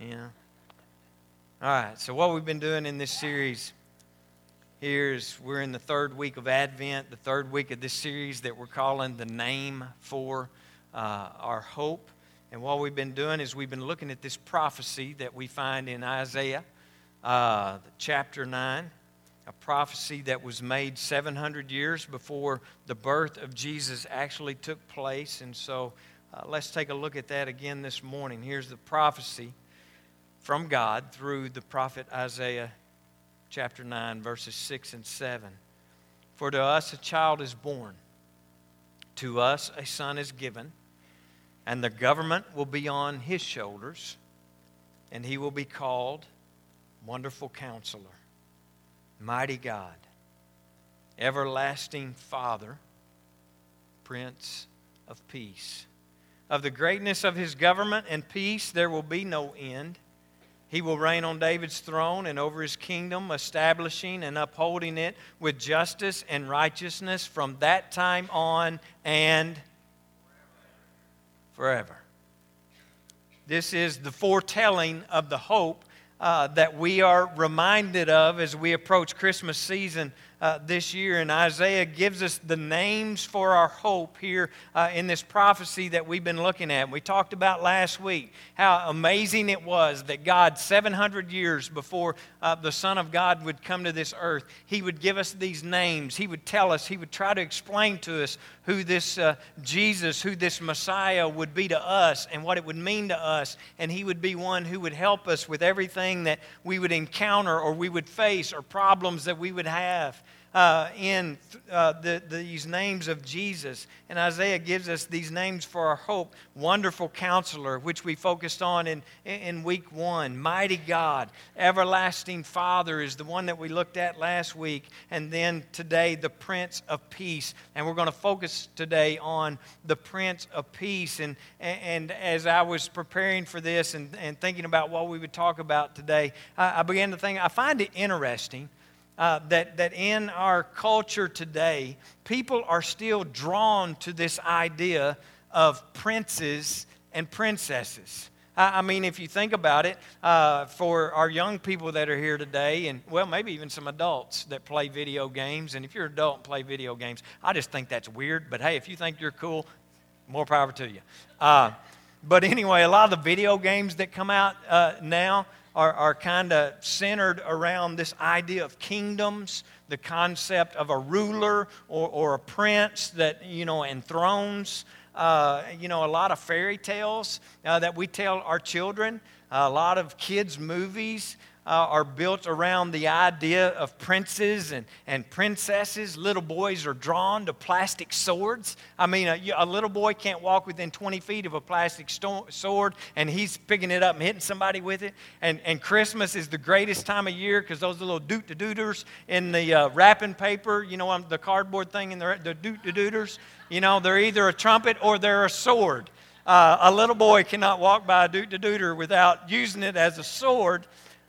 Yeah. All right. So what we've been doing in this series here is we're in the third week of Advent, the third week of this series that we're calling the name for uh, our hope. And what we've been doing is we've been looking at this prophecy that we find in Isaiah uh, chapter 9, a prophecy that was made 700 years before the birth of Jesus actually took place. And so uh, let's take a look at that again this morning. Here's the prophecy from God through the prophet Isaiah chapter 9, verses 6 and 7. For to us a child is born, to us a son is given, and the government will be on his shoulders, and he will be called Wonderful Counselor, Mighty God, Everlasting Father, Prince of Peace. Of the greatness of his government and peace there will be no end he will reign on David's throne and over his kingdom, establishing and upholding it with justice and righteousness from that time on and forever. This is the foretelling of the hope uh, that we are reminded of as we approach Christmas season uh, this year. And Isaiah gives us the names for our hope here uh, in this prophecy that we've been looking at. We talked about last week how amazing it was that God, 700 years before uh, the Son of God would come to this earth, He would give us these names. He would tell us, He would try to explain to us who this uh, Jesus, who this Messiah would be to us and what it would mean to us. And He would be one who would help us with everything that we would encounter or we would face or problems that we would have uh, in uh, the, these names of Jesus. And Isaiah gives us these names for our hope Wonderful Counselor, which we focused on in, in week one. Mighty God. Everlasting Father is the one that we looked at last week. And then today, the Prince of Peace. And we're going to focus today on the Prince of Peace. And, and as I was preparing for this and, and thinking about what we would talk about today, I, I began to think, I find it interesting uh, that, that in our culture today, people are still drawn to this idea of princes and princesses. I, mean, if you think about it, uh, for our young people that are here today, and well, maybe even some adults that play video games, and if you're an adult and play video games, I just think that's weird. But hey, if you think you're cool, more power to you. Uh, but anyway, a lot of the video games that come out uh, now, are, are kind of centered around this idea of kingdoms, the concept of a ruler or, or a prince that, you know, enthrones. Uh, you know, a lot of fairy tales uh, that we tell our children, a lot of kids' movies uh, are built around the idea of princes and, and princesses. Little boys are drawn to plastic swords. I mean, a, a little boy can't walk within 20 feet of a plastic sto- sword, and he's picking it up and hitting somebody with it. And, and Christmas is the greatest time of year because those little doot dooters in the uh, wrapping paper, you know, the cardboard thing in the, the doot dooters, you know, they're either a trumpet or they're a sword. Uh, a little boy cannot walk by a doot dooter without using it as a sword.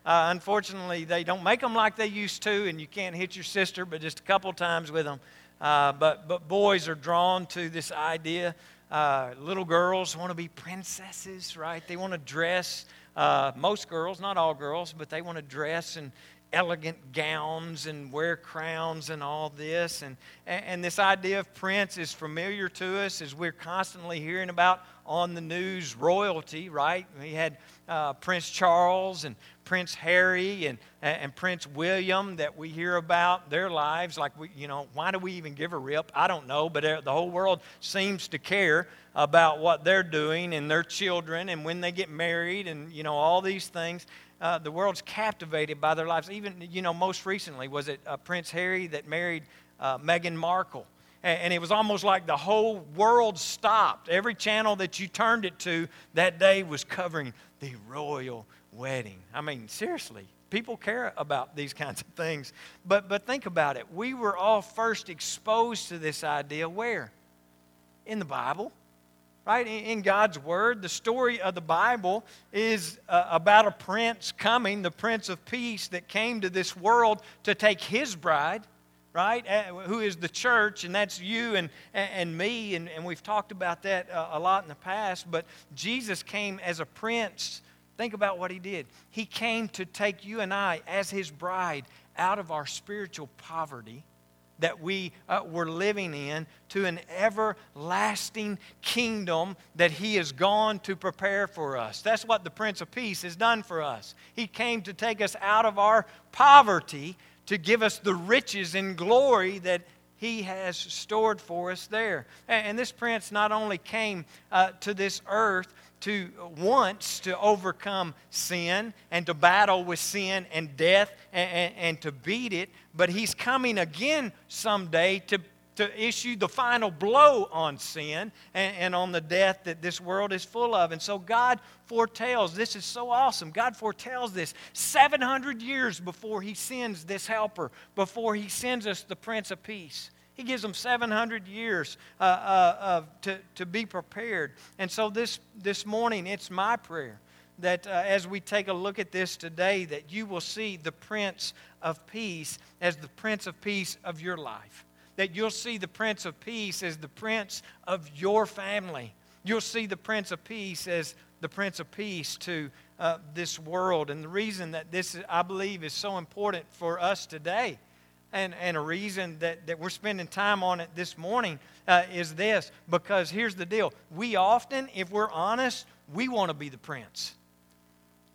Uh, unfortunately, they don't make them like they used to, and you can't hit your sister, but just a couple times with them. Uh, but, but boys are drawn to this idea. Uh, little girls want to be princesses, right? They want to dress. Uh, most girls, not all girls, but they want to dress in elegant gowns and wear crowns and all this. And, and this idea of prince is familiar to us as we're constantly hearing about on the news royalty, right? We had uh, Prince Charles and Prince Harry and, and Prince William that we hear about their lives. Like, we, you know, why do we even give a rip? I don't know, but the whole world seems to care about what they're doing and their children and when they get married and, you know, all these things. Uh, the world's captivated by their lives. Even, you know, most recently, was it uh, Prince Harry that married uh, Meghan Markle? and it was almost like the whole world stopped. Every channel that you turned it to that day was covering the royal wedding. I mean, seriously, people care about these kinds of things. But, but think about it. We were all first exposed to this idea where? In the Bible, right? In God's Word. The story of the Bible is uh, about a prince coming, the Prince of Peace, that came to this world to take his bride right? Uh, who is the church, and that's you and, and me, and, and we've talked about that uh, a lot in the past. But Jesus came as a prince Think about what he did. He came to take you and I, as his bride, out of our spiritual poverty that we uh, were living in to an everlasting kingdom that He has gone to prepare for us. That's what the Prince of Peace has done for us. He came to take us out of our poverty to give us the riches and glory that he has stored for us there. And this prince not only came uh, to this earth to once to overcome sin and to battle with sin and death and, and, and, to beat it, but he's coming again someday to, to issue the final blow on sin and, and on the death that this world is full of. And so God foretells this is so awesome. God foretells this 700 years before he sends this helper, before he sends us the Prince of Peace. He gives them 700 years uh, uh, to, to be prepared. And so this, this morning, it's my prayer that uh, as we take a look at this today, that you will see the Prince of Peace as the Prince of Peace of your life. That you'll see the Prince of Peace as the Prince of your family. You'll see the Prince of Peace as the Prince of Peace to uh, this world. And the reason that this, I believe, is so important for us today and, and a reason that, that we're spending time on it this morning uh, is this because here's the deal. We often, if we're honest, we want to be the prince.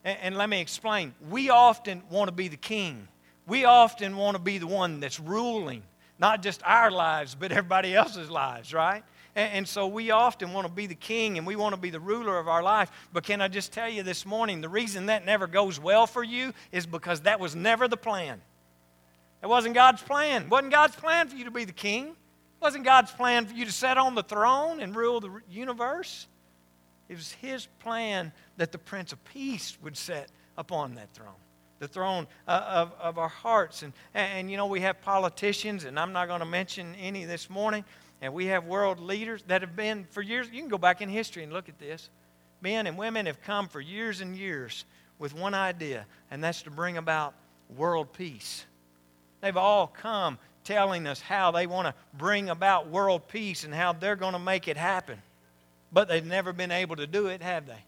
And, and let me explain. We often want to be the king. We often want to be the one that's ruling, not just our lives, but everybody else's lives, right? And, and so we often want to be the king and we want to be the ruler of our life. But can I just tell you this morning, the reason that never goes well for you is because that was never the plan. It wasn't God's plan. It wasn't God's plan for you to be the king. It wasn't God's plan for you to sit on the throne and rule the universe. It was His plan that the Prince of Peace would sit upon that throne, the throne uh, of, of our hearts. And, and, you know, we have politicians, and I'm not going to mention any this morning, and we have world leaders that have been for years. You can go back in history and look at this. Men and women have come for years and years with one idea, and that's to bring about world peace. They've all come telling us how they want to bring about world peace and how they're going to make it happen. But they've never been able to do it, have they?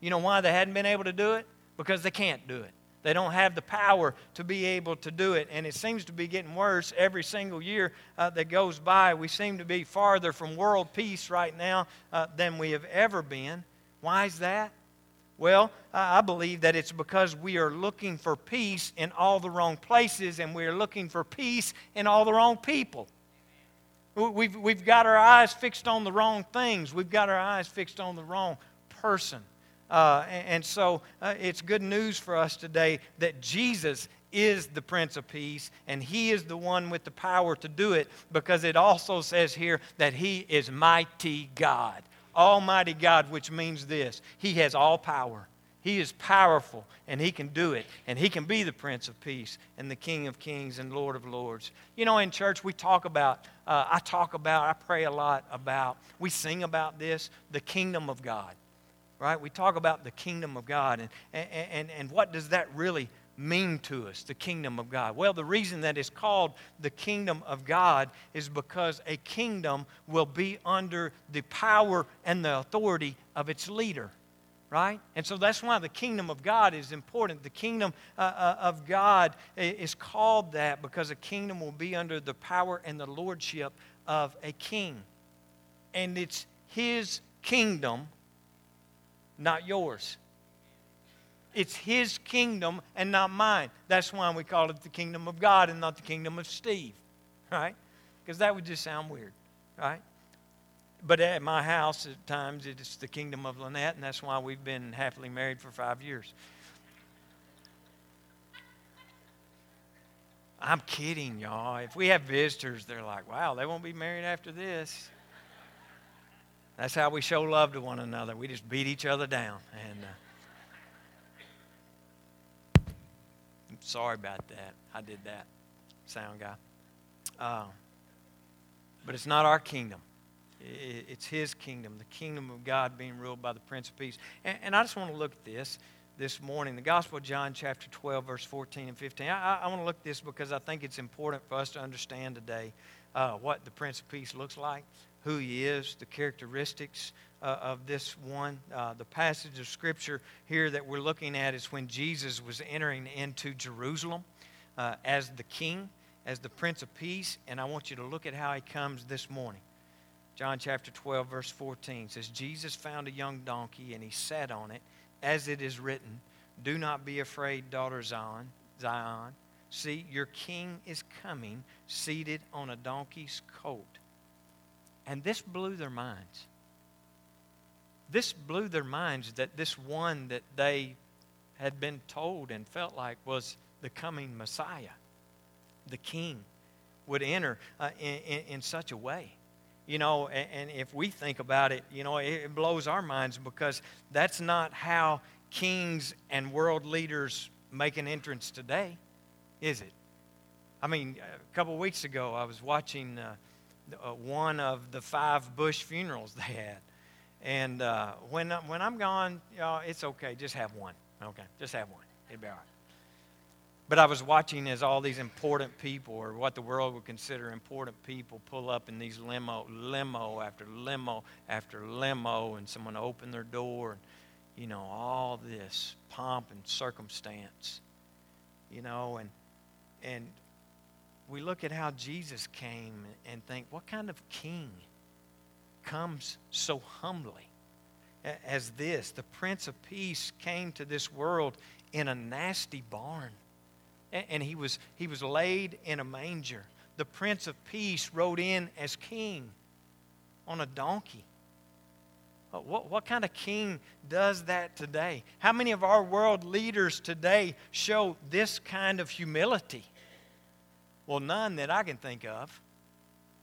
You know why they hadn't been able to do it? Because they can't do it. They don't have the power to be able to do it. And it seems to be getting worse every single year uh, that goes by. We seem to be farther from world peace right now uh, than we have ever been. Why is that? Well, I believe that it's because we are looking for peace in all the wrong places and we are looking for peace in all the wrong people. We've, we've got our eyes fixed on the wrong things, we've got our eyes fixed on the wrong person. Uh, and, and, so uh, it's good news for us today that Jesus is the Prince of Peace and He is the one with the power to do it because it also says here that He is mighty God. Almighty God, which means this He has all power. He is powerful and He can do it. And He can be the Prince of Peace and the King of Kings and Lord of Lords. You know, in church, we talk about, uh, I talk about, I pray a lot about, we sing about this, the kingdom of God. Right? We talk about the kingdom of God. And, and, and, and what does that really mean to us, the kingdom of God? Well, the reason that it's called the kingdom of God is because a kingdom will be under the power and the authority of its leader. Right? And so that's why the kingdom of God is important. The kingdom uh, uh, of God is called that because a kingdom will be under the power and the lordship of a king. And it's his kingdom, not yours. It's His kingdom and not mine. That's why we call it the kingdom of God and not the kingdom of Steve, right? Because that would just sound weird, right? But at my house, at times, it's the kingdom of Lynette, and that's why we've been happily married for five years. I'm kidding, y'all. If we have visitors, they're like, wow, they won't be married after this. That's how we show love to one another. We just beat each other down. And. Uh, Sorry about that. I did that, sound guy. Uh, but it's not our kingdom. It's his kingdom, the kingdom of God being ruled by the Prince of Peace. And, and I just want to look at this this morning. The Gospel of John, chapter 12, verse 14 and 15. I, I want to look at this because I think it's important for us to understand today uh, what the Prince of Peace looks like. Who he is, the characteristics uh, of this one. Uh, the passage of Scripture here that we're looking at is when Jesus was entering into Jerusalem uh, as the king, as the Prince of Peace. And I want you to look at how he comes this morning. John chapter 12, verse 14 says, Jesus found a young donkey and he sat on it, as it is written, Do not be afraid, daughter Zion. Zion. See, your king is coming, seated on a donkey's coat. And this blew their minds. This blew their minds that this one that they had been told and felt like was the coming Messiah, the king, would enter uh, in, in, in, such a way. You know, and, and, if we think about it, you know, it, it blows our minds because that's not how kings and world leaders make an entrance today, is it? I mean, a couple of weeks ago, I was watching uh, uh, one of the five Bush funerals they had. And uh, when, when I'm gone, know, it's okay. Just have one. Okay, just have one. It'll be all right. But I was watching as all these important people, or what the world would consider important people, pull up in these limo, limo after limo after limo, and someone opened their door, and you know all this pomp and circumstance, you know, and and we look at how Jesus came and think, what kind of king comes so humbly as this? The Prince of Peace came to this world in a nasty barn and he was, he was laid in a manger. The Prince of Peace rode in as king on a donkey. What, what kind of king does that today? How many of our world leaders today show this kind of humility? Well, none that I can think of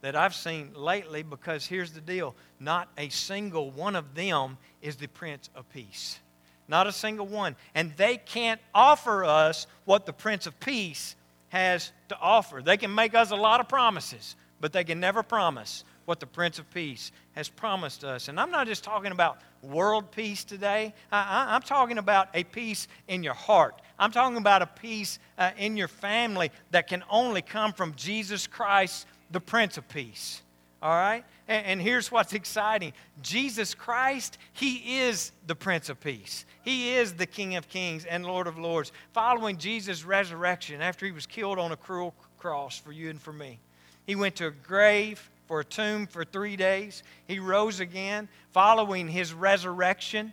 that I've seen lately because here's the deal not a single one of them is the Prince of Peace. Not a single one. And they can't offer us what the Prince of Peace has to offer. They can make us a lot of promises, but they can never promise what the Prince of Peace has promised us. And I'm not just talking about world peace today, I, am talking about a peace in your heart. I'm talking about a peace uh, in your family that can only come from Jesus Christ, the Prince of Peace. All right? And, and here's what's exciting Jesus Christ, He is the Prince of Peace. He is the King of Kings and Lord of Lords. Following Jesus' resurrection after He was killed on a cruel cross for you and for me, He went to a grave for a tomb for three days. He rose again. Following His resurrection,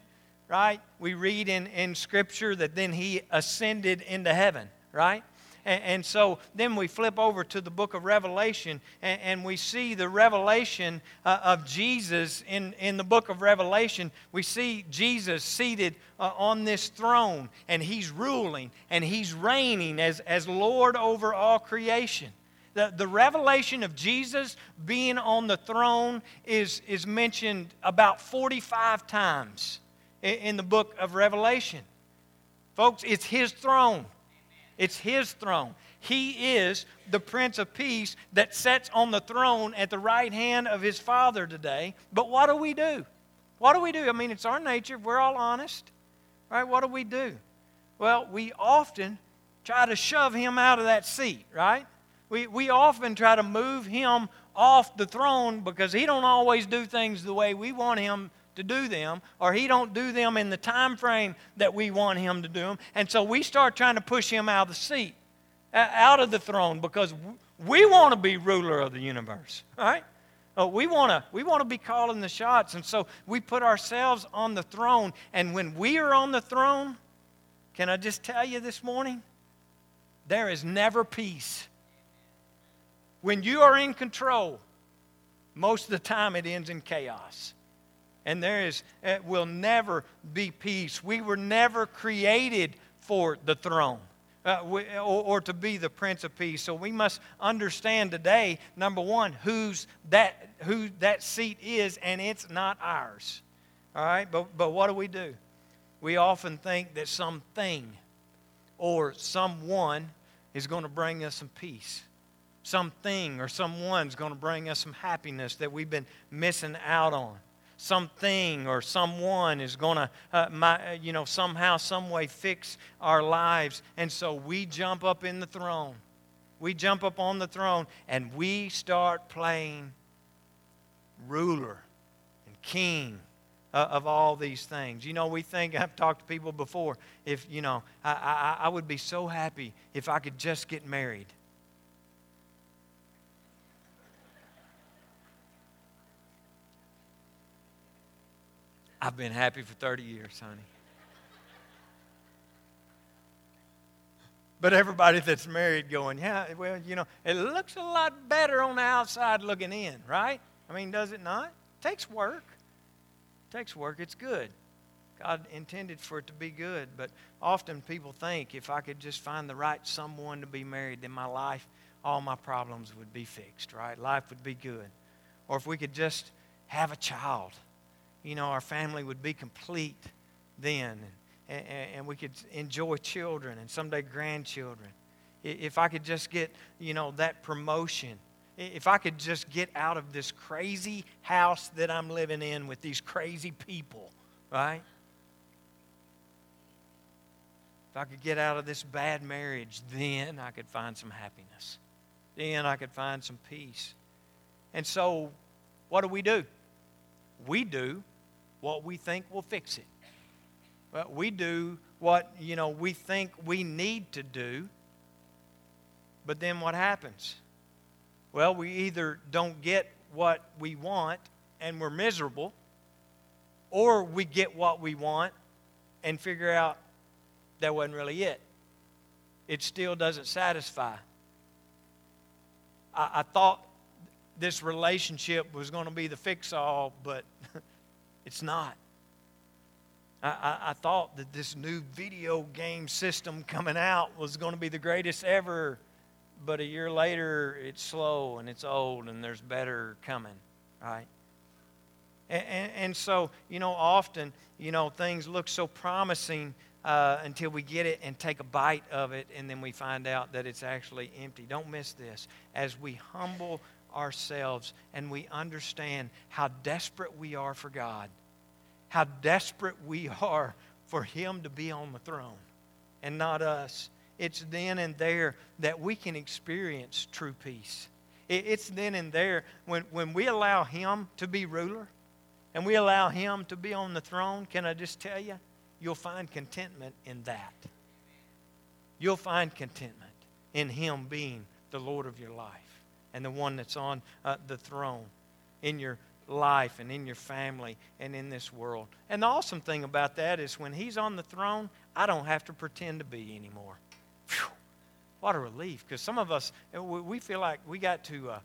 right? We read in, in Scripture that then He ascended into heaven, right? And, and, so then we flip over to the book of Revelation and, and we see the revelation uh, of Jesus in, in the book of Revelation. We see Jesus seated uh, on this throne and he's ruling and he's reigning as, as Lord over all creation. The, the revelation of Jesus being on the throne is, is mentioned about 45 times in, the book of Revelation. Folks, it's his throne. It's his throne. He is the Prince of Peace that sits on the throne at the right hand of his Father today. But what do we do? What do we do? I mean, it's our nature. We're all honest. Right? What do we do? Well, we often try to shove him out of that seat, right? We, we often try to move him off the throne because he don't always do things the way we want him to do them or he don't do them in the time frame that we want him to do them and so we start trying to push him out of the seat out of the throne because we want to be ruler of the universe right? Oh, we want to we want to be calling the shots. And so we put ourselves on the throne. And when we are on the throne can i just tell you this morning? There is never peace. When you are in control most of the time it ends in chaos and there is will never be peace. We were never created for the throne. Uh, we, or, or, to be the Prince of Peace. So we must understand today, number one, who's that, who that seat is, and it's not ours. All right? But, but what do we do? We often think that something or someone is going to bring us some peace. Something or someone's going to bring us some happiness that we've been missing out on something or someone is going to, uh, uh, you know, somehow, some way fix our lives. And so we jump up in the throne. We jump up on the throne and we start playing ruler and king uh, of all these things. You know, we think, I've talked to people before, if, you know, I, I, I would be so happy if I could just get married. I've been happy for 30 years, honey. But everybody that's married going, yeah, well, you know, it looks a lot better on the outside looking in, right? I mean, does it not? It takes work. It takes work. It's good. God intended for it to be good. But often people think if I could just find the right someone to be married, then my life, all my problems would be fixed, right? Life would be good. Or if we could just have a child, you know, our family would be complete then and, and we could enjoy children and someday grandchildren. If I could just get, you know, that promotion. If I could just get out of this crazy house that I'm living in with these crazy people, right? If I could get out of this bad marriage, then I could find some happiness. Then I could find some peace. And so, what do we do? We do what we think will fix it. Well, we do what, you know, we think we need to do. But then what happens? Well, we either don't get what we want and we're miserable, or we get what we want and figure out that wasn't really it. It still doesn't satisfy. I, I thought this relationship was going to be the fix all, but it's not. I, I, thought that this new video game system coming out was going to be the greatest ever, but a year later it's slow and it's old and there's better coming, right? And, and, and so, you know, often, you know, things look so promising uh, until we get it and take a bite of it, and then we find out that it's actually empty. Don't miss this. As we humble ourselves and we understand how desperate we are for God how desperate we are for Him to be on the throne and not us. It's then and there that we can experience true peace. It's then and there when, when we allow Him to be ruler and we allow Him to be on the throne. Can I just tell you? You'll find contentment in that. You'll find contentment in Him being the Lord of your life and the one that's on uh, the throne in your life and in your family and in this world. And the awesome thing about that is when He's on the throne, I don't have to pretend to be anymore. Whew, what a relief. Because some of us, we feel like we got to, uh,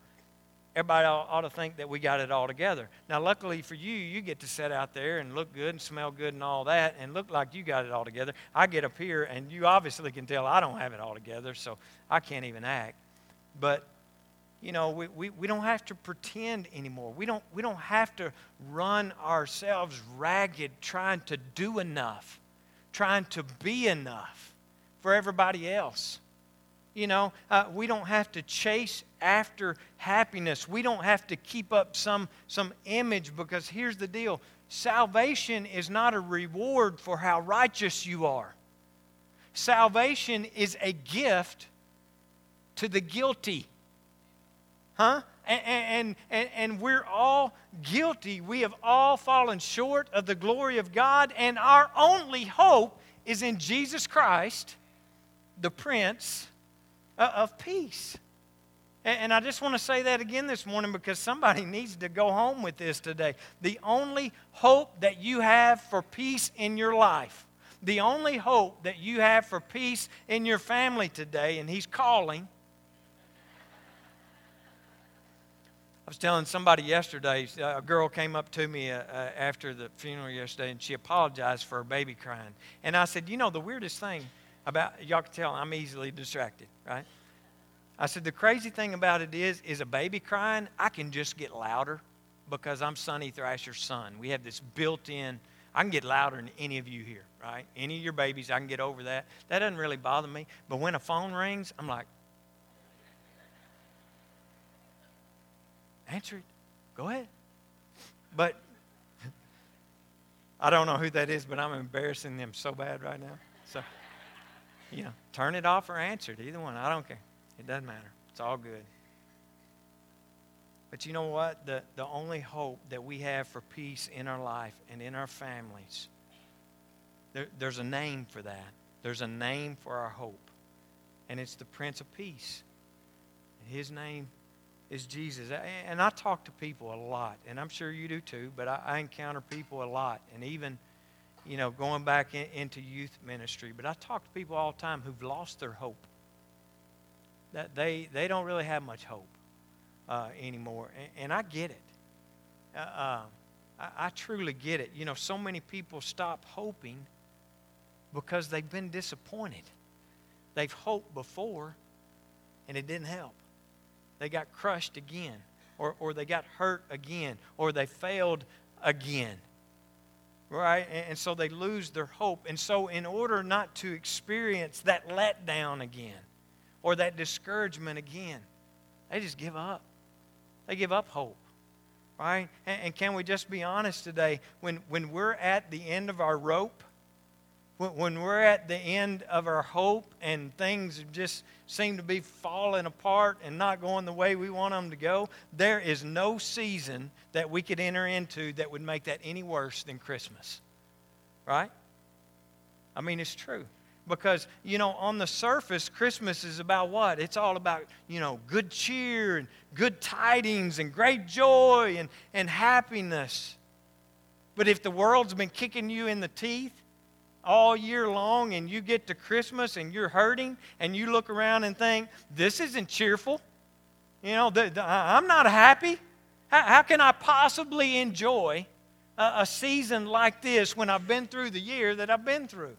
everybody ought to think that we got it all together. Now, luckily for you, you get to sit out there and look good and smell good and all that and look like you got it all together. I get up here and you obviously can tell I don't have it all together, so I can't even act. But you know, we, we, we don't have to pretend anymore. We don't, we don't have to run ourselves ragged trying to do enough, trying to be enough for everybody else. You know, uh, we don't have to chase after happiness. We don't have to keep up some, some image because here's the deal salvation is not a reward for how righteous you are, salvation is a gift to the guilty. Huh? And, and, and, and, we're all guilty. We have all fallen short of the glory of God, and our only hope is in Jesus Christ, the Prince uh, of Peace. And I just want to say that again this morning because somebody needs to go home with this today. The only hope that you have for peace in your life, the only hope that you have for peace in your family today, and He's calling I was telling somebody yesterday, a girl came up to me uh, uh, after the funeral yesterday and she apologized for her baby crying. And I said, You know, the weirdest thing about, y'all can tell I'm easily distracted, right? I said, The crazy thing about it is, is a baby crying, I can just get louder because I'm Sonny Thrasher's son. We have this built in, I can get louder than any of you here, right? Any of your babies, I can get over that. That doesn't really bother me. But when a phone rings, I'm like, Answer it. Go ahead. But I don't know who that is, but I'm embarrassing them so bad right now. So, you know, turn it off or answer it. Either one. I don't care. It doesn't matter. It's all good. But you know what? The, the only hope that we have for peace in our life and in our families, there, there's a name for that. There's a name for our hope, and it's the Prince of Peace. His name is Jesus. And I talk to people a lot, and I'm sure you do too, but I, encounter people a lot. And even, you know, going back in, into youth ministry, but I talk to people all the time who've lost their hope. That they, they don't really have much hope uh, anymore. And, and, I get it. Uh, uh, I, I truly get it. You know, so many people stop hoping because they've been disappointed. They've hoped before, and it didn't help they got crushed again, or, or they got hurt again, or they failed again. Right? And, and so they lose their hope. And so, in order not to experience that letdown again, or that discouragement again, they just give up. They give up hope. Right? And, and can we just be honest today? When, when we're at the end of our rope, when we're at the end of our hope and things just seem to be falling apart and not going the way we want them to go, there is no season that we could enter into that would make that any worse than Christmas. Right? I mean, it's true. Because, you know, on the surface, Christmas is about what? It's all about, you know, good cheer and good tidings and great joy and, and happiness. But if the world's been kicking you in the teeth, all year long and you get to Christmas and you're hurting and you look around and think, this isn't cheerful. You know, the, the, I'm not happy. How, how, can I possibly enjoy a, a season like this when I've been through the year that I've been through?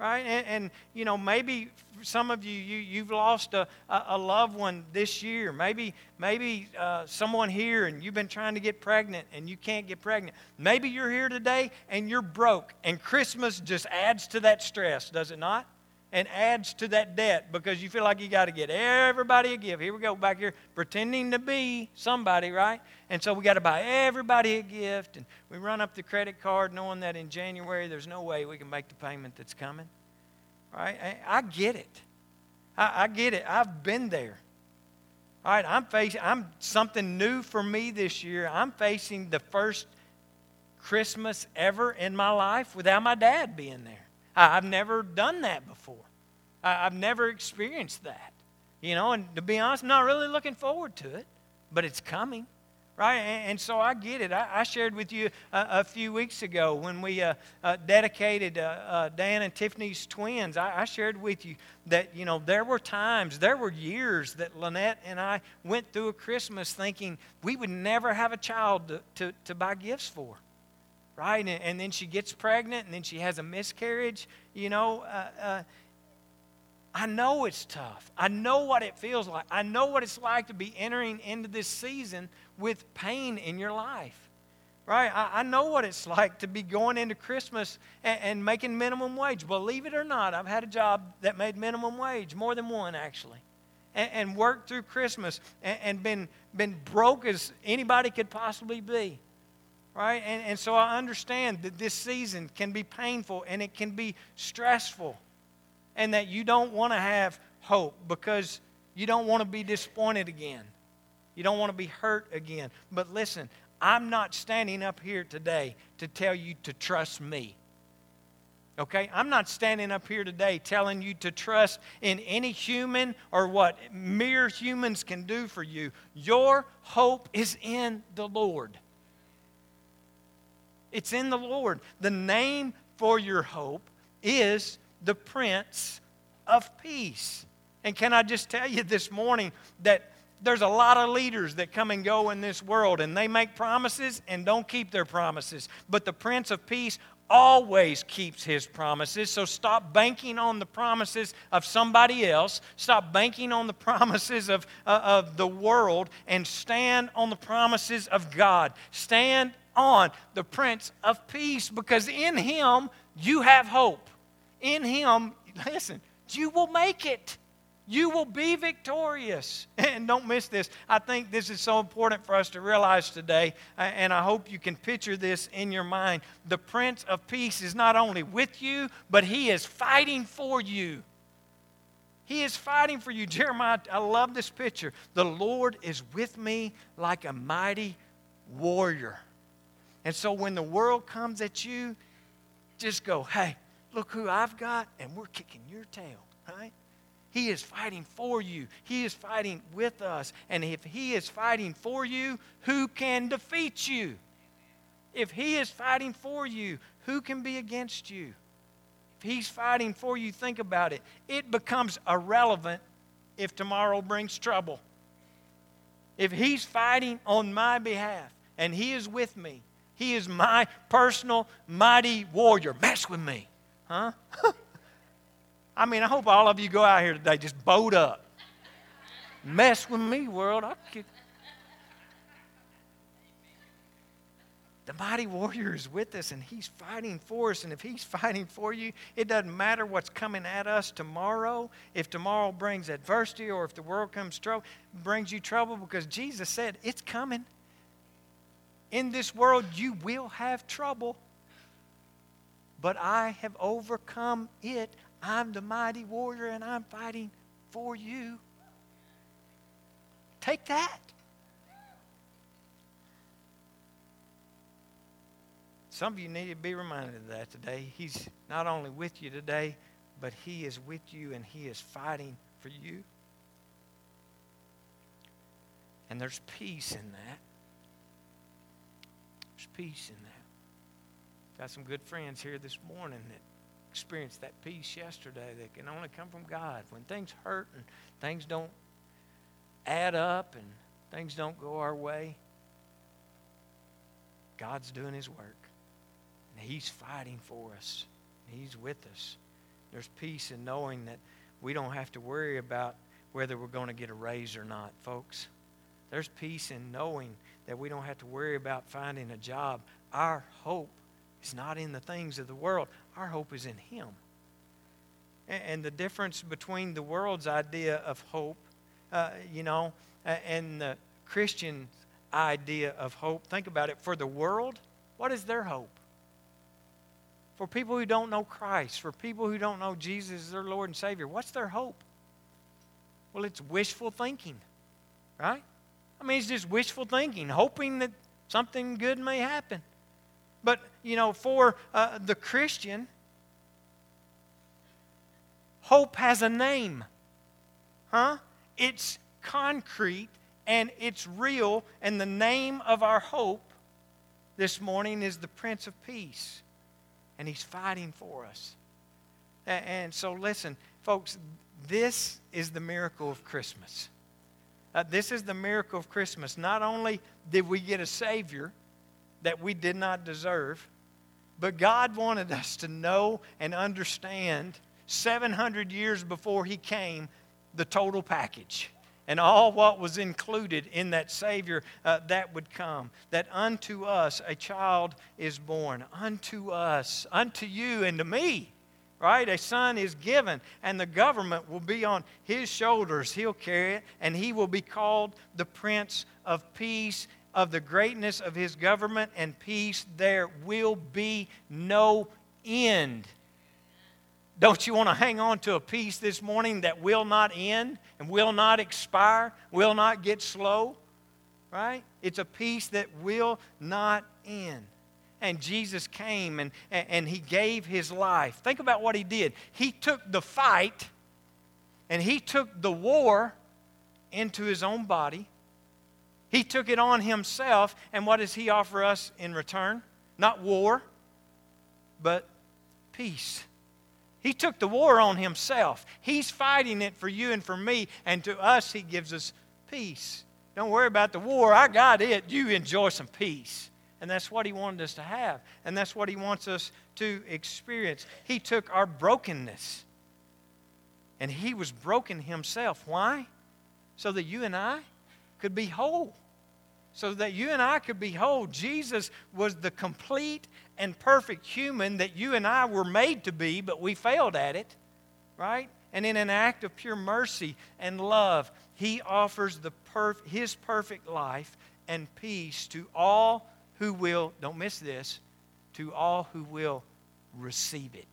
Right? And, and, you know, maybe some of you, you you've lost a, a loved one this year. Maybe maybe uh, someone here and you've been trying to get pregnant and you can't get pregnant. Maybe you're here today and you're broke, and Christmas just adds to that stress, does it not? And adds to that debt because you feel like you got to get everybody a gift. Here we go back here, pretending to be somebody, right? And so we got to buy everybody a gift, and we run up the credit card knowing that in January there's no way we can make the payment that's coming. Right? I, I get it. I, I, get it. I've been there. All right, I'm facing I'm something new for me this year. I'm facing the first Christmas ever in my life without my dad being there. I, have never done that before. I, have never experienced that. You know, and to be honest, I'm not really looking forward to it, but it's coming right? And, so I get it. I, shared with you a, few weeks ago when we uh, uh, dedicated uh, Dan and Tiffany's twins. I, I, shared with you that, you know, there were times, there were years that Lynette and I went through a Christmas thinking we would never have a child to, to, to buy gifts for. Right? And, and, then she gets pregnant and then she has a miscarriage. You know, uh, uh, I know it's tough. I know what it feels like. I know what it's like to be entering into this season with pain in your life. Right? I, I know what it's like to be going into Christmas and, and, making minimum wage. Believe it or not, I've had a job that made minimum wage, more than one actually, and, worked through Christmas and, been, been broke as anybody could possibly be. Right? And, and so I understand that this season can be painful and it can be stressful and that you don't want to have hope because you don't want to be disappointed again. You don't want to be hurt again. But listen, I'm not standing up here today to tell you to trust me. Okay? I'm not standing up here today telling you to trust in any human or what mere humans can do for you. Your hope is in the Lord. It's in the Lord. The name for your hope is the Prince of Peace. And can I just tell you this morning that there's a lot of leaders that come and go in this world and they make promises and don't keep their promises. But the Prince of Peace always keeps his promises. So stop banking on the promises of somebody else. Stop banking on the promises of, uh, of the world and stand on the promises of God. Stand on the Prince of Peace because in him you have hope. In him, listen, you will make it. You will be victorious. And don't miss this. I think this is so important for us to realize today, uh, and I hope you can picture this in your mind. The Prince of Peace is not only with you, but he is fighting for you. He is fighting for you. Jeremiah, I love this picture. The Lord is with me like a mighty warrior. And so when the world comes at you, just go, hey, look who I've got, and we're kicking your tail, right? He is fighting for you. He is fighting with us. And if He is fighting for you, who can defeat you? If He is fighting for you, who can be against you? If He's fighting for you, think about it. It becomes irrelevant if tomorrow brings trouble. If He's fighting on my behalf and He is with me, He is my personal mighty warrior. Mess with me, huh? I mean, I hope all of you go out here today just bowed up. Mess with me, world. I'll kick. The mighty warrior is with us and he's fighting for us. And if he's fighting for you, it doesn't matter what's coming at us tomorrow. If tomorrow brings adversity or if the world comes trouble, brings you trouble, because Jesus said it's coming. In this world, you will have trouble, but I have overcome it. I'm the mighty warrior and I'm fighting for you. Take that. Some of you need to be reminded of that today. He's not only with you today, but He is with you and He is fighting for you. And there's peace in that. Peace in that. Got some good friends here this morning that experienced that peace yesterday that can only come from God. When things hurt and things don't add up and things don't go our way, God's doing His work. And He's fighting for us, He's with us. There's peace in knowing that we don't have to worry about whether we're going to get a raise or not, folks. There's peace in knowing that we don't have to worry about finding a job. Our hope is not in the things of the world. Our hope is in Him. And the difference between the world's idea of hope, uh, you know, and the Christian idea of hope, think about it. For the world, what is their hope? For people who don't know Christ, for people who don't know Jesus as their Lord and Savior, what's their hope? Well, it's wishful thinking, right? I mean, it's just wishful thinking, hoping that something good may happen. But, you know, for uh, the Christian, hope has a name. Huh? It's concrete and it's real, and the name of our hope this morning is the Prince of Peace. And he's fighting for us. And so, listen, folks, this is the miracle of Christmas. Uh, this is the miracle of Christmas. Not only did we get a Savior, that we did not deserve. But God wanted us to know and understand 700 years before He came the total package and all what was included in that Savior uh, that would come. That unto us a child is born, unto us, unto you, and to me. Right? A son is given, and the government will be on his shoulders. He'll carry it, and he will be called the Prince of Peace of the greatness of his government and peace, there will be no end. Don't you want to hang on to a peace this morning that will not end and will not expire, will not get slow? Right? It's a peace that will not end. And Jesus came and, and he gave his life. Think about what he did. He took the fight and he took the war into his own body he took it on himself, and what does he offer us in return? Not war, but peace. He took the war on himself. He's fighting it for you and for me, and to us, he gives us peace. Don't worry about the war. I got it. You enjoy some peace. And that's what he wanted us to have, and that's what he wants us to experience. He took our brokenness, and he was broken himself. Why? So that you and I could be whole so that you and I could behold Jesus was the complete and perfect human that you and I were made to be, but we failed at it, right? And in an act of pure mercy and love, he offers the perf- his perfect life and peace to all who will, don't miss this, to all who will receive it.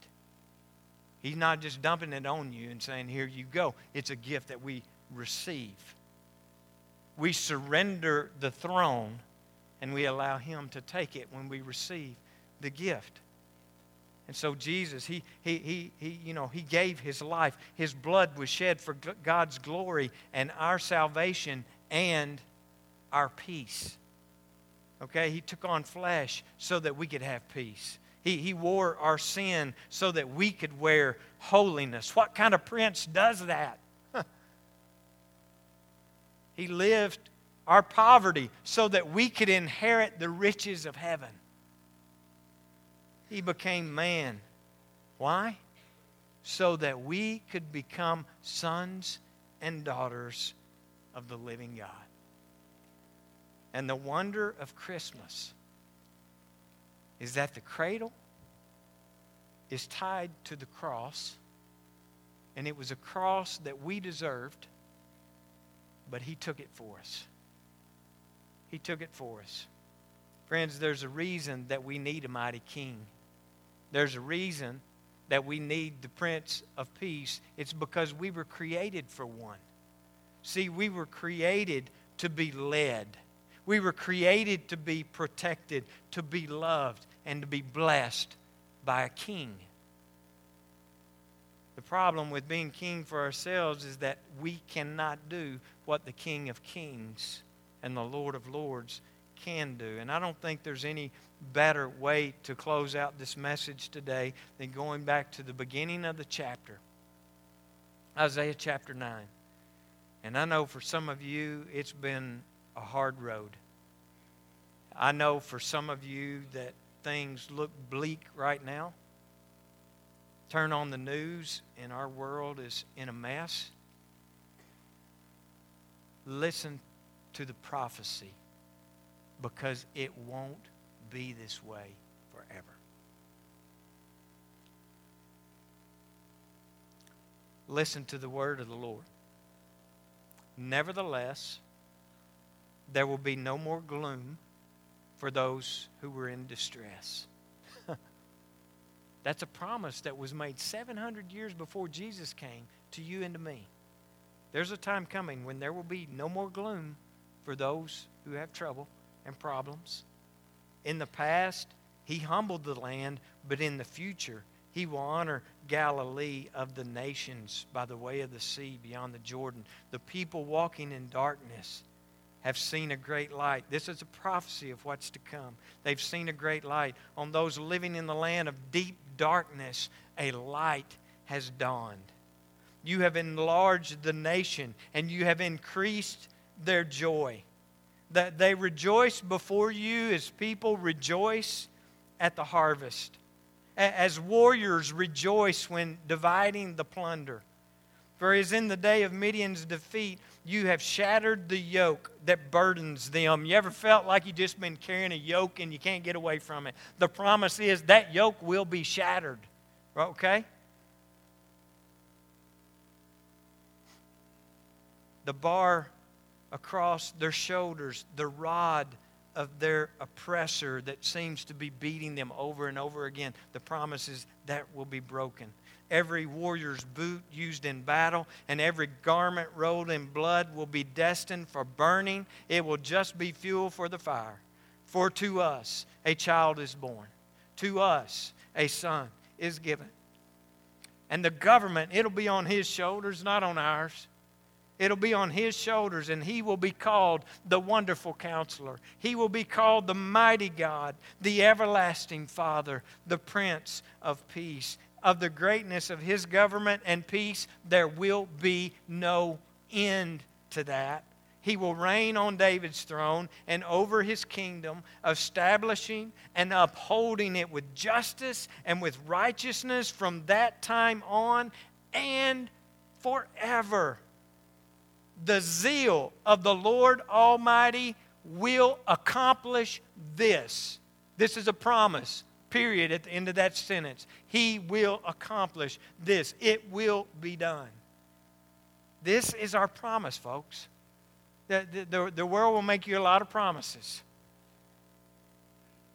He's not just dumping it on you and saying, Here you go. It's a gift that we receive. We surrender the throne and we allow Him to take it when we receive the gift. And so Jesus, he, he, he, he, you know, he gave his life. His blood was shed for God's glory and our salvation and our peace. Okay? He took on flesh so that we could have peace. He, he wore our sin so that we could wear holiness. What kind of prince does that? He lived our poverty so that we could inherit the riches of heaven. He became man. Why? So that we could become sons and daughters of the living God. And the wonder of Christmas is that the cradle is tied to the cross, and it was a cross that we deserved, but He took it for us. He took it for us. Friends, there's a reason that we need a mighty king. There's a reason that we need the Prince of Peace. It's because we were created for one. See, we were created to be led. We were created to be protected, to be loved, and to be blessed by a king. The problem with being king for ourselves is that we cannot do what the King of Kings and the Lord of Lords can do. And I don't think there's any better way to close out this message today than going back to the beginning of the chapter, Isaiah chapter 9. And I know for some of you, it's been a hard road. I know for some of you that things look bleak right now. Turn on the news, and our world is in a mess. Listen to the prophecy because it won't be this way forever. Listen to the word of the Lord. Nevertheless, there will be no more gloom for those who were in distress. That's a promise that was made 700 years before Jesus came to you and to me. There's a time coming when there will be no more gloom for those who have trouble and problems. In the past, he humbled the land, but in the future, he will honor Galilee of the nations by the way of the sea beyond the Jordan. The people walking in darkness have seen a great light. This is a prophecy of what's to come. They've seen a great light. On those living in the land of deep darkness, a light has dawned. You have enlarged the nation and you have increased their joy that they rejoice before you as people rejoice at the harvest, as warriors rejoice when dividing the plunder. For as in the day of Midian's defeat, you have shattered the yoke that burdens them. You ever felt like you just been carrying a yoke and you can't get away from it? The promise is that yoke will be shattered. Okay? The bar across their shoulders the rod of their oppressor that seems to be beating them over and over again. The promise is that will be broken. Every warrior's boot used in battle and every garment rolled in blood will be destined for burning. It will just be fuel for the fire. For to us a child is born, to us a son is given. And the government, it'll be on his shoulders, not on ours. It'll be on his shoulders, and he will be called the Wonderful Counselor. He will be called the Mighty God, the Everlasting Father, the Prince of Peace. Of the greatness of his government and peace, there will be no end to that. He will reign on David's throne and over his kingdom, establishing and upholding it with justice and with righteousness from that time on and forever the zeal of the Lord Almighty will accomplish this. This is a promise, period, at the end of that sentence. He will accomplish this. It will be done. This is our promise, folks. The, the, the world will make you a lot of promises.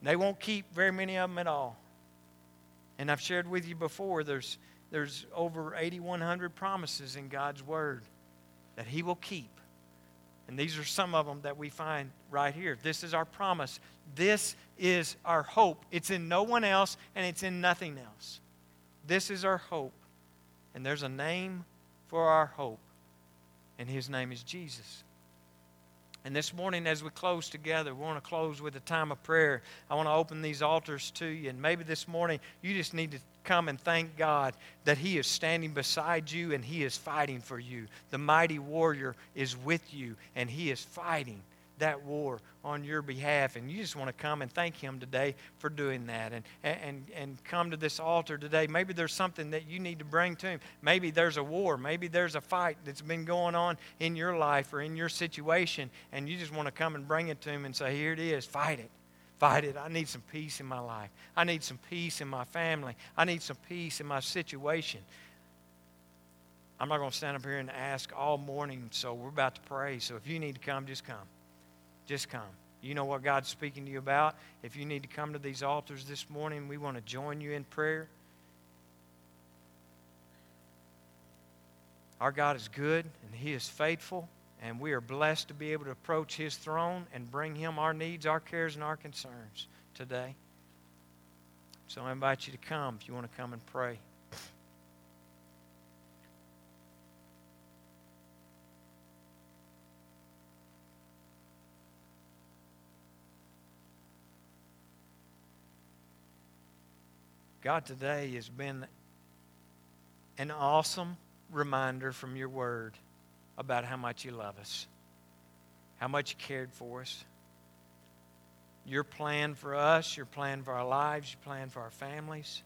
They won't keep very many of them at all. And I've shared with you before, there's there's over 8,100 promises in God's Word that He will keep. And these are some of them that we find right here. This is our promise. This is our hope. It's in no one else and it's in nothing else. This is our hope. And there's a name for our hope, and His name is Jesus. And this morning, as we close together, we want to close with a time of prayer. I want to open these altars to you. And maybe this morning, you just need to come and thank God that He is standing beside you and He is fighting for you. The mighty warrior is with you, and He is fighting that war on your behalf. And you just want to come and thank Him today for doing that. And, and, and come to this altar today. Maybe there's something that you need to bring to Him. Maybe there's a war. Maybe there's a fight that's been going on in your life or in your situation. And you just want to come and bring it to Him and say, Here it is, fight it. Fight it. I need some peace in my life. I need some peace in my family. I need some peace in my situation. I'm not going to stand up here and ask all morning, so we're about to pray. So if you need to come, just come just come. You know what God's speaking to you about. If you need to come to these altars this morning, we want to join you in prayer. Our God is good and He is faithful, and we are blessed to be able to approach His throne and bring Him our needs, our cares, and our concerns today. So I invite you to come if you want to come and pray. God, today has been an awesome reminder from your word about how much you love us, how much you cared for us. Your plan for us, your plan for our lives, your plan for our families.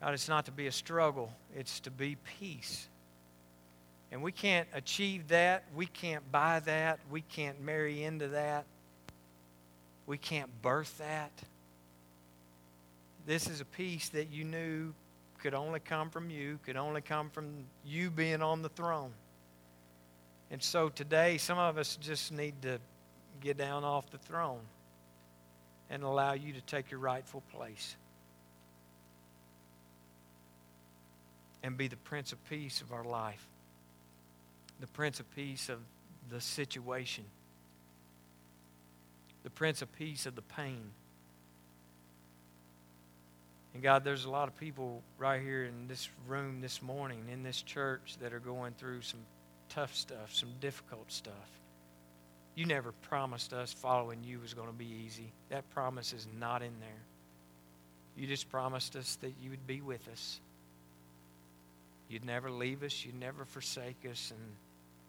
God, it's not to be a struggle, it's to be peace. And we can't achieve that. We can't buy that. We can't marry into that. We can't birth that. This is a peace that you knew could only come from you, could only come from you being on the throne. And so today, some of us just need to get down off the throne and allow you to take your rightful place and be the Prince of Peace of our life, the Prince of Peace of the situation, the Prince of Peace of the pain and God, there's a lot of people right here in this room this morning, in this church, that are going through some tough stuff, some difficult stuff. You never promised us following you was going to be easy. That promise is not in there. You just promised us that you would be with us. You'd never leave us, you'd never forsake us, and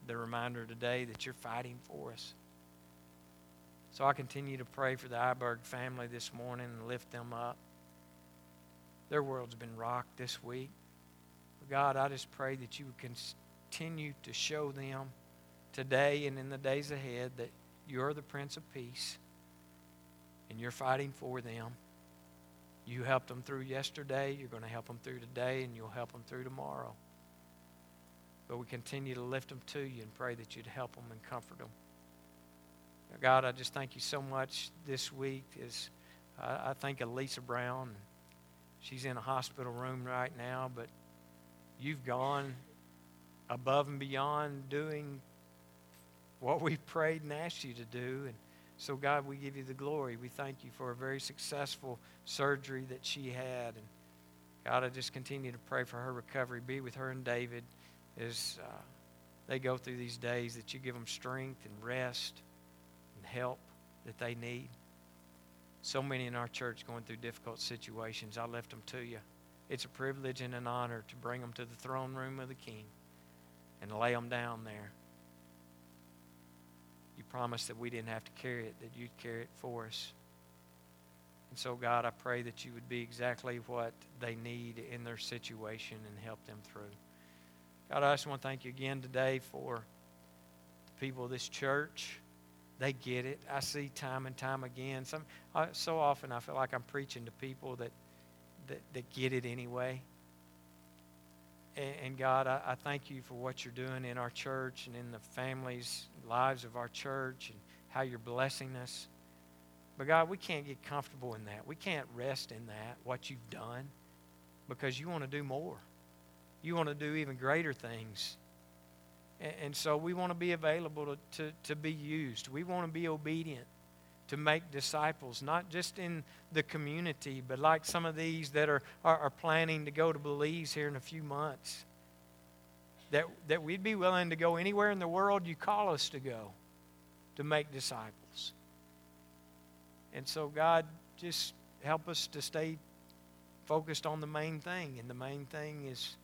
the reminder today that you're fighting for us. So I continue to pray for the Iberg family this morning and lift them up. Their world's been rocked this week. God, I just pray that you would continue to show them today and in the days ahead that you're the Prince of Peace and you're fighting for them. You helped them through yesterday, you're going to help them through today, and you'll help them through tomorrow. But we continue to lift them to you and pray that you'd help them and comfort them. God, I just thank you so much this week as I, I think of Brown. She's in a hospital room right now, but you've gone above and beyond doing what we prayed and asked you to do. And so, God, we give you the glory. We thank you for a very successful surgery that she had. And God, I just continue to pray for her recovery. Be with her and David as uh, they go through these days, that you give them strength and rest and help that they need. So many in our church going through difficult situations. I left them to you. It's a privilege and an honor to bring them to the throne room of the King and lay them down there. You promised that we didn't have to carry it, that you'd carry it for us. And so, God, I pray that you would be exactly what they need in their situation and help them through. God, I just want to thank you again today for the people of this church. They get it. I see time and time again. Some uh, so often I feel like I'm preaching to people that that, that get it anyway. And, and God, I, I thank you for what you're doing in our church and in the families' lives of our church and how you're blessing us. But God, we can't get comfortable in that. We can't rest in that, what you've done. because you want to do more. You want to do even greater things. And, and so we want to be available to, to, to be used. We want to be obedient to make disciples, not just in the community, but like some of these that are, are, are, planning to go to Belize here in a few months. That, that we'd be willing to go anywhere in the world you call us to go to make disciples. And so, God, just help us to stay focused on the main thing. And the main thing is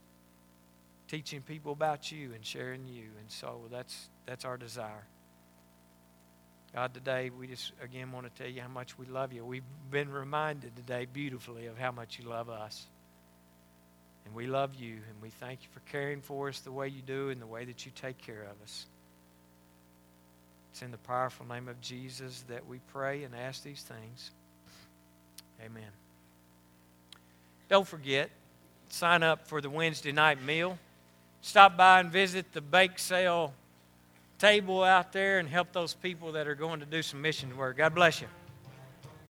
teaching people about you and sharing you. And so that's, that's our desire. God, today we just again want to tell you how much we love you. We've been reminded today beautifully of how much you love us. And we love you, and we thank you for caring for us the way you do and the way that you take care of us. It's in the powerful name of Jesus that we pray and ask these things. Amen. Don't forget, sign up for the Wednesday night meal. Stop by and visit the bake sale table out there and help those people that are going to do some mission work. God bless you.